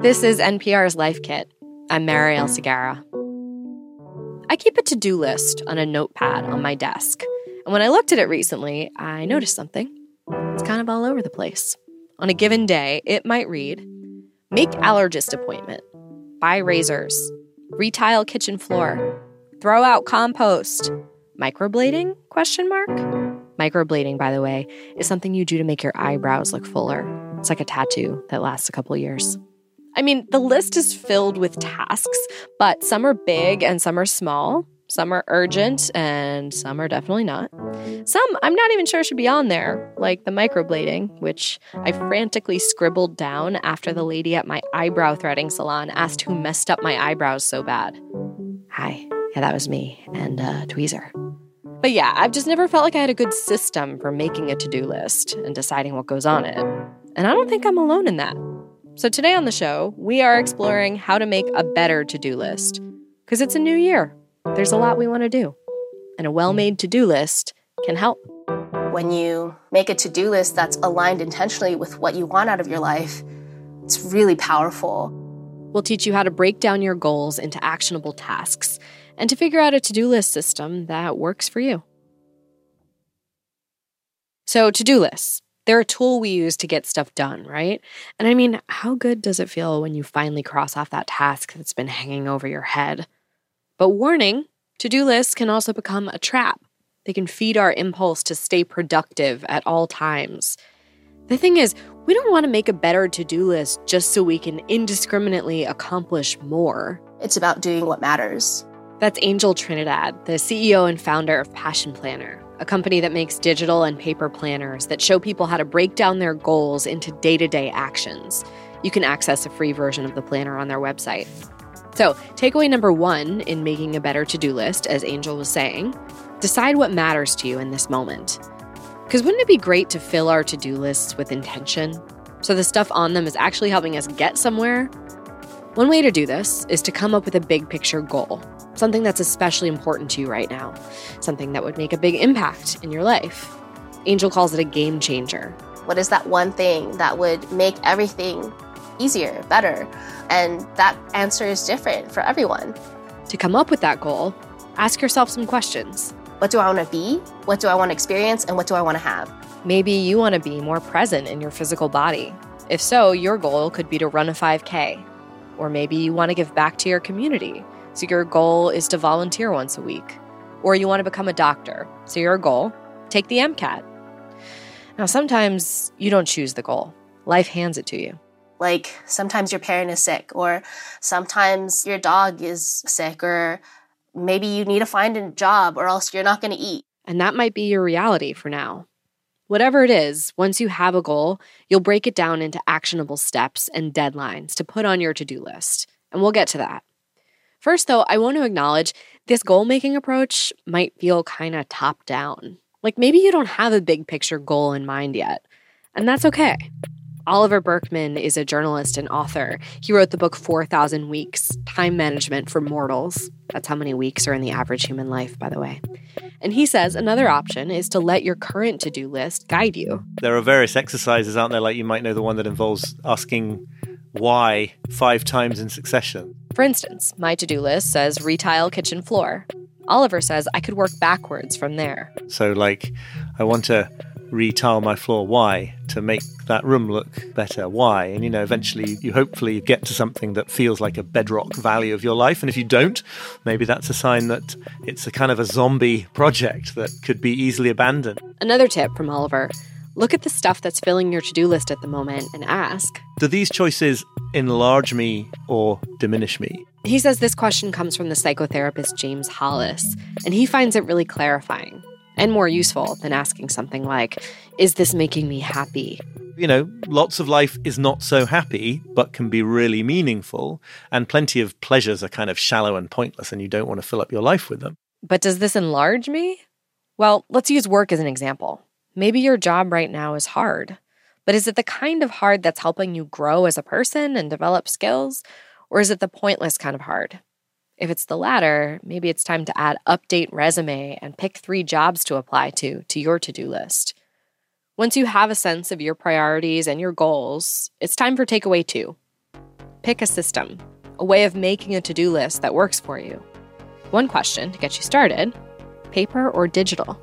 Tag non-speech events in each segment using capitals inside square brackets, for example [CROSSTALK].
This is NPR's Life Kit. I'm Marielle Segarra. I keep a to do list on a notepad on my desk. And when I looked at it recently, I noticed something. It's kind of all over the place. On a given day, it might read Make allergist appointment, buy razors, retile kitchen floor, throw out compost, microblading? Question mark. Microblading, by the way, is something you do to make your eyebrows look fuller. It's like a tattoo that lasts a couple years. I mean, the list is filled with tasks, but some are big and some are small. Some are urgent and some are definitely not. Some I'm not even sure should be on there, like the microblading, which I frantically scribbled down after the lady at my eyebrow threading salon asked who messed up my eyebrows so bad. Hi, yeah, that was me and uh, Tweezer. But yeah, I've just never felt like I had a good system for making a to do list and deciding what goes on it. And I don't think I'm alone in that. So today on the show, we are exploring how to make a better to do list. Because it's a new year. There's a lot we want to do. And a well made to do list can help. When you make a to do list that's aligned intentionally with what you want out of your life, it's really powerful. We'll teach you how to break down your goals into actionable tasks and to figure out a to do list system that works for you. So, to do lists, they're a tool we use to get stuff done, right? And I mean, how good does it feel when you finally cross off that task that's been hanging over your head? But warning to do lists can also become a trap. They can feed our impulse to stay productive at all times. The thing is, we don't want to make a better to do list just so we can indiscriminately accomplish more. It's about doing what matters. That's Angel Trinidad, the CEO and founder of Passion Planner, a company that makes digital and paper planners that show people how to break down their goals into day to day actions. You can access a free version of the planner on their website. So, takeaway number one in making a better to do list, as Angel was saying, decide what matters to you in this moment. Because wouldn't it be great to fill our to do lists with intention? So the stuff on them is actually helping us get somewhere? One way to do this is to come up with a big picture goal, something that's especially important to you right now, something that would make a big impact in your life. Angel calls it a game changer. What is that one thing that would make everything easier, better? And that answer is different for everyone. To come up with that goal, ask yourself some questions. What do I want to be? What do I want to experience? And what do I want to have? Maybe you want to be more present in your physical body. If so, your goal could be to run a 5K. Or maybe you want to give back to your community. So your goal is to volunteer once a week. Or you want to become a doctor. So your goal, take the MCAT. Now, sometimes you don't choose the goal, life hands it to you. Like sometimes your parent is sick, or sometimes your dog is sick, or maybe you need to find a job, or else you're not going to eat. And that might be your reality for now. Whatever it is, once you have a goal, you'll break it down into actionable steps and deadlines to put on your to do list. And we'll get to that. First, though, I want to acknowledge this goal making approach might feel kind of top down. Like maybe you don't have a big picture goal in mind yet. And that's okay. Oliver Burkeman is a journalist and author. He wrote the book 4,000 Weeks Time Management for Mortals. That's how many weeks are in the average human life, by the way. And he says another option is to let your current to do list guide you. There are various exercises out there, like you might know the one that involves asking why five times in succession. For instance, my to do list says retile kitchen floor. Oliver says I could work backwards from there. So, like, I want to retile my floor. Why? To make that room look better. Why? And you know, eventually you hopefully get to something that feels like a bedrock value of your life. And if you don't, maybe that's a sign that it's a kind of a zombie project that could be easily abandoned. Another tip from Oliver look at the stuff that's filling your to do list at the moment and ask Do these choices enlarge me or diminish me? He says this question comes from the psychotherapist James Hollis, and he finds it really clarifying and more useful than asking something like, Is this making me happy? You know, lots of life is not so happy, but can be really meaningful. And plenty of pleasures are kind of shallow and pointless, and you don't want to fill up your life with them. But does this enlarge me? Well, let's use work as an example. Maybe your job right now is hard, but is it the kind of hard that's helping you grow as a person and develop skills? Or is it the pointless kind of hard? If it's the latter, maybe it's time to add update resume and pick three jobs to apply to to your to-do list. Once you have a sense of your priorities and your goals, it's time for takeaway 2. pick a system, a way of making a to do list that works for you. One question to get you started paper or digital?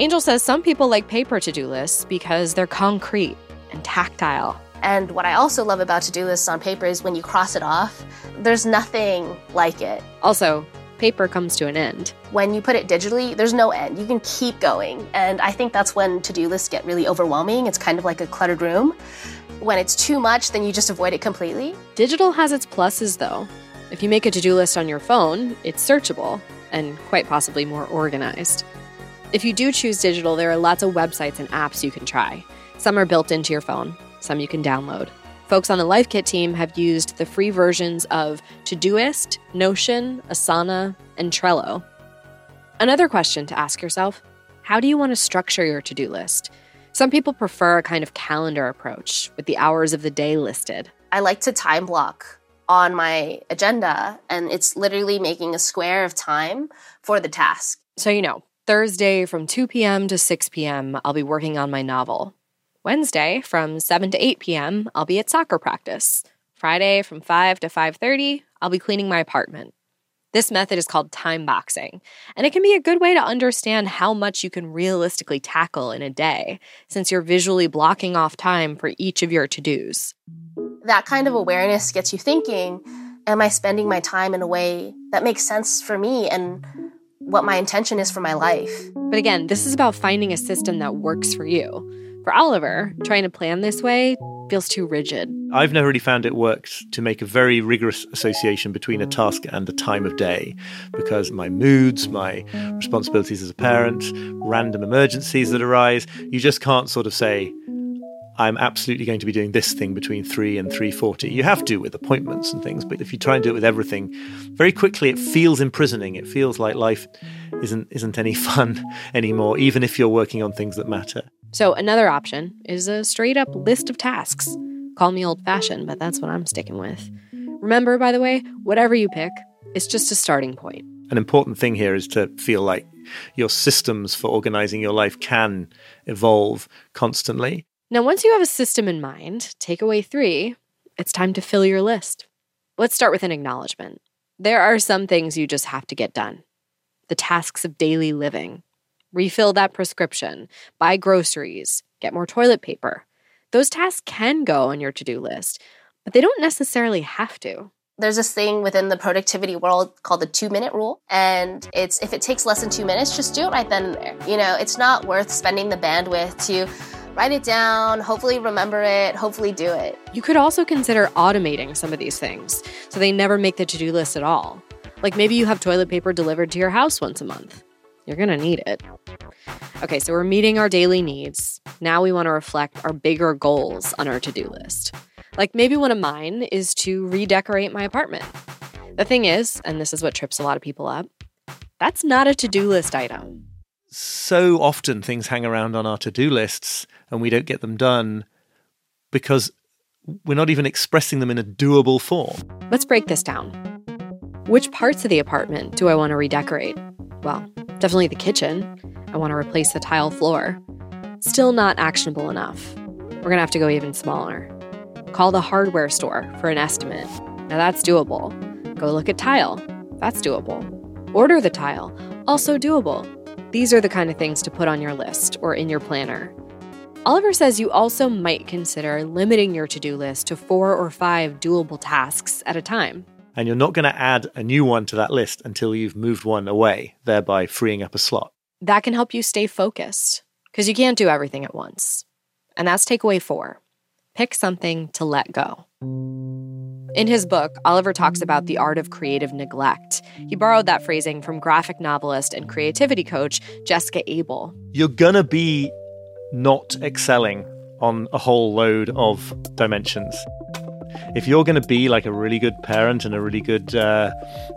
Angel says some people like paper to do lists because they're concrete and tactile. And what I also love about to do lists on paper is when you cross it off, there's nothing like it. Also, paper comes to an end. When you put it digitally, there's no end. You can keep going. And I think that's when to do lists get really overwhelming. It's kind of like a cluttered room. When it's too much, then you just avoid it completely. Digital has its pluses, though. If you make a to do list on your phone, it's searchable and quite possibly more organized. If you do choose digital, there are lots of websites and apps you can try. Some are built into your phone, some you can download. Folks on the Life Kit team have used the free versions of Todoist, Notion, Asana, and Trello. Another question to ask yourself how do you want to structure your to do list? Some people prefer a kind of calendar approach with the hours of the day listed. I like to time block on my agenda, and it's literally making a square of time for the task. So, you know, Thursday from 2 p.m. to 6 p.m., I'll be working on my novel. Wednesday from 7 to 8 p.m., I'll be at soccer practice. Friday from 5 to 5:30, I'll be cleaning my apartment. This method is called time boxing, and it can be a good way to understand how much you can realistically tackle in a day, since you're visually blocking off time for each of your to-dos. That kind of awareness gets you thinking, am I spending my time in a way that makes sense for me and what my intention is for my life. But again, this is about finding a system that works for you. For Oliver, trying to plan this way feels too rigid. I've never really found it works to make a very rigorous association between a task and the time of day because my moods, my responsibilities as a parent, random emergencies that arise, you just can't sort of say, I'm absolutely going to be doing this thing between 3 and 3:40. You have to with appointments and things, but if you try and do it with everything, very quickly it feels imprisoning. It feels like life isn't isn't any [LAUGHS] fun anymore even if you're working on things that matter. So another option is a straight up list of tasks. Call me old fashioned, but that's what I'm sticking with. Remember by the way, whatever you pick, it's just a starting point. An important thing here is to feel like your systems for organizing your life can evolve constantly now, once you have a system in mind, takeaway three, it's time to fill your list. Let's start with an acknowledgement. There are some things you just have to get done the tasks of daily living. Refill that prescription, buy groceries, get more toilet paper. Those tasks can go on your to do list, but they don't necessarily have to there's this thing within the productivity world called the two minute rule. And it's if it takes less than two minutes, just do it right then and there. You know, it's not worth spending the bandwidth to write it down, hopefully remember it, hopefully do it. You could also consider automating some of these things so they never make the to do list at all. Like maybe you have toilet paper delivered to your house once a month. You're gonna need it. Okay, so we're meeting our daily needs. Now we wanna reflect our bigger goals on our to do list. Like maybe one of mine is to redecorate my apartment. The thing is, and this is what trips a lot of people up, that's not a to do list item. So often things hang around on our to do lists and we don't get them done because we're not even expressing them in a doable form. Let's break this down. Which parts of the apartment do I want to redecorate? Well, definitely the kitchen. I want to replace the tile floor. Still not actionable enough. We're going to have to go even smaller. Call the hardware store for an estimate. Now that's doable. Go look at tile. That's doable. Order the tile. Also doable. These are the kind of things to put on your list or in your planner. Oliver says you also might consider limiting your to do list to four or five doable tasks at a time. And you're not going to add a new one to that list until you've moved one away, thereby freeing up a slot. That can help you stay focused because you can't do everything at once. And that's takeaway four pick something to let go. In his book, Oliver talks about the art of creative neglect. He borrowed that phrasing from graphic novelist and creativity coach Jessica Abel. You're gonna be not excelling on a whole load of dimensions. If you're going to be like a really good parent and a really good uh,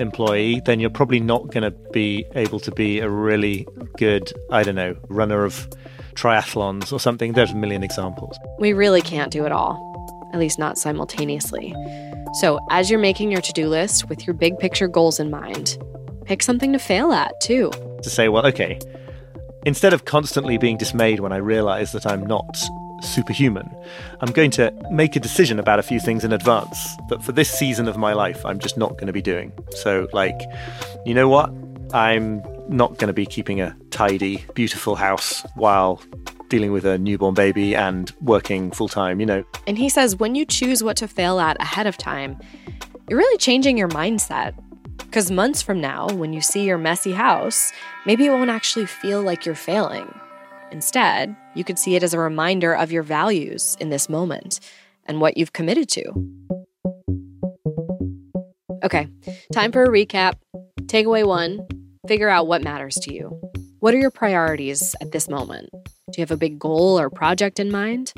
employee, then you're probably not going to be able to be a really good, I don't know, runner of triathlons or something. There's a million examples. We really can't do it all, at least not simultaneously. So, as you're making your to do list with your big picture goals in mind, pick something to fail at too. To say, well, okay, Instead of constantly being dismayed when I realize that I'm not superhuman. I'm going to make a decision about a few things in advance that for this season of my life, I'm just not going to be doing. So, like, you know what? I'm not going to be keeping a tidy, beautiful house while dealing with a newborn baby and working full time, you know. And he says when you choose what to fail at ahead of time, you're really changing your mindset. Because months from now, when you see your messy house, maybe it won't actually feel like you're failing. Instead, you could see it as a reminder of your values in this moment and what you've committed to. Okay, time for a recap. Takeaway one figure out what matters to you. What are your priorities at this moment? Do you have a big goal or project in mind?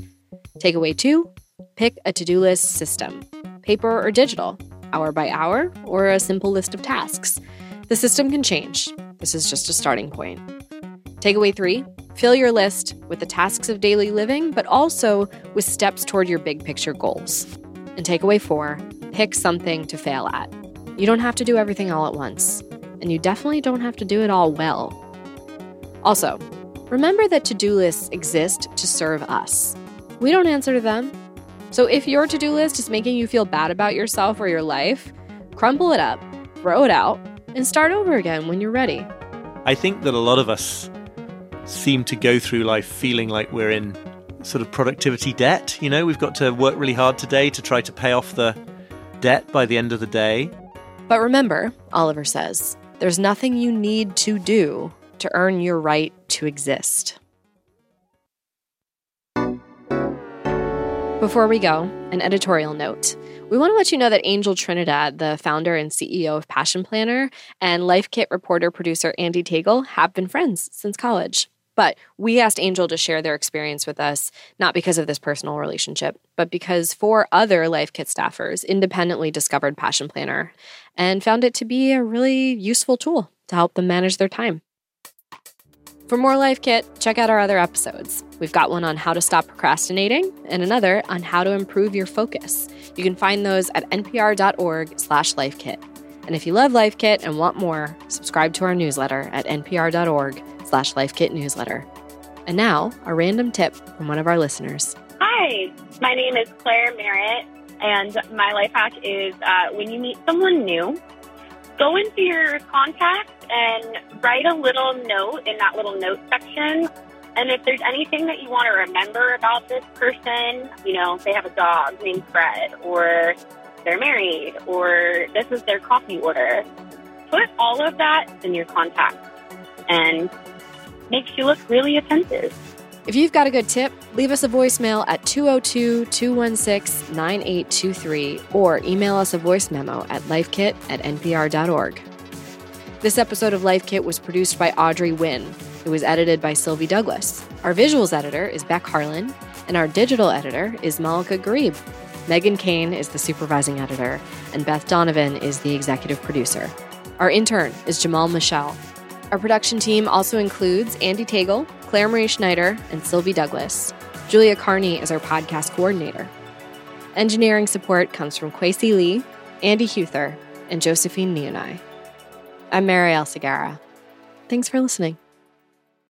Takeaway two pick a to do list system, paper or digital, hour by hour, or a simple list of tasks. The system can change. This is just a starting point. Takeaway three fill your list with the tasks of daily living, but also with steps toward your big picture goals. And takeaway four pick something to fail at. You don't have to do everything all at once, and you definitely don't have to do it all well. Also, remember that to do lists exist to serve us. We don't answer to them. So if your to do list is making you feel bad about yourself or your life, crumple it up, throw it out, and start over again when you're ready. I think that a lot of us seem to go through life feeling like we're in sort of productivity debt. You know, we've got to work really hard today to try to pay off the debt by the end of the day. But remember, Oliver says, there's nothing you need to do to earn your right to exist. Before we go, an editorial note. We want to let you know that Angel Trinidad, the founder and CEO of Passion Planner, and Life Kit reporter producer Andee Tagle have been friends since college. But we asked Angel to share their experience with us, not because of this personal relationship, but because four other Life Kit staffers independently discovered Passion Planner and found it to be a really useful tool to help them manage their time. For more Life Kit, check out our other episodes. We've got one on how to stop procrastinating and another on how to improve your focus. You can find those at npr.org slash lifekit. And if you love Life Kit and want more, subscribe to our newsletter at npr.org slash lifekit newsletter. And now, a random tip from one of our listeners. Hi, my name is Claire Merritt, and my life hack is uh, when you meet someone new, go into your contacts and write a little note in that little note section. And if there's anything that you want to remember about this person, you know, they have a dog named Fred, or they're married, or this is their coffee order, put all of that in your contact and makes you look really attentive. If you've got a good tip, leave us a voicemail at 202 216 9823 or email us a voice memo at lifekit at npr.org. This episode of Life Kit was produced by Audrey Nguyen. It was edited by Sylvie Douglis. Our visuals editor is Beck Harlan, and our digital editor is Malaka Gharib. Meghan Keane is the supervising editor, and Beth Donovan is the executive producer. Our intern is Jamal Michelle. Our production team also includes Andee Tagle, Clare Marie Schneider, and Sylvie Douglis. Julia Carney is our podcast coordinator. Engineering support comes from Kwesi Lee, Andie Huether, and Josephine Nyounai. I'm Marielle Segarra. Thanks for listening.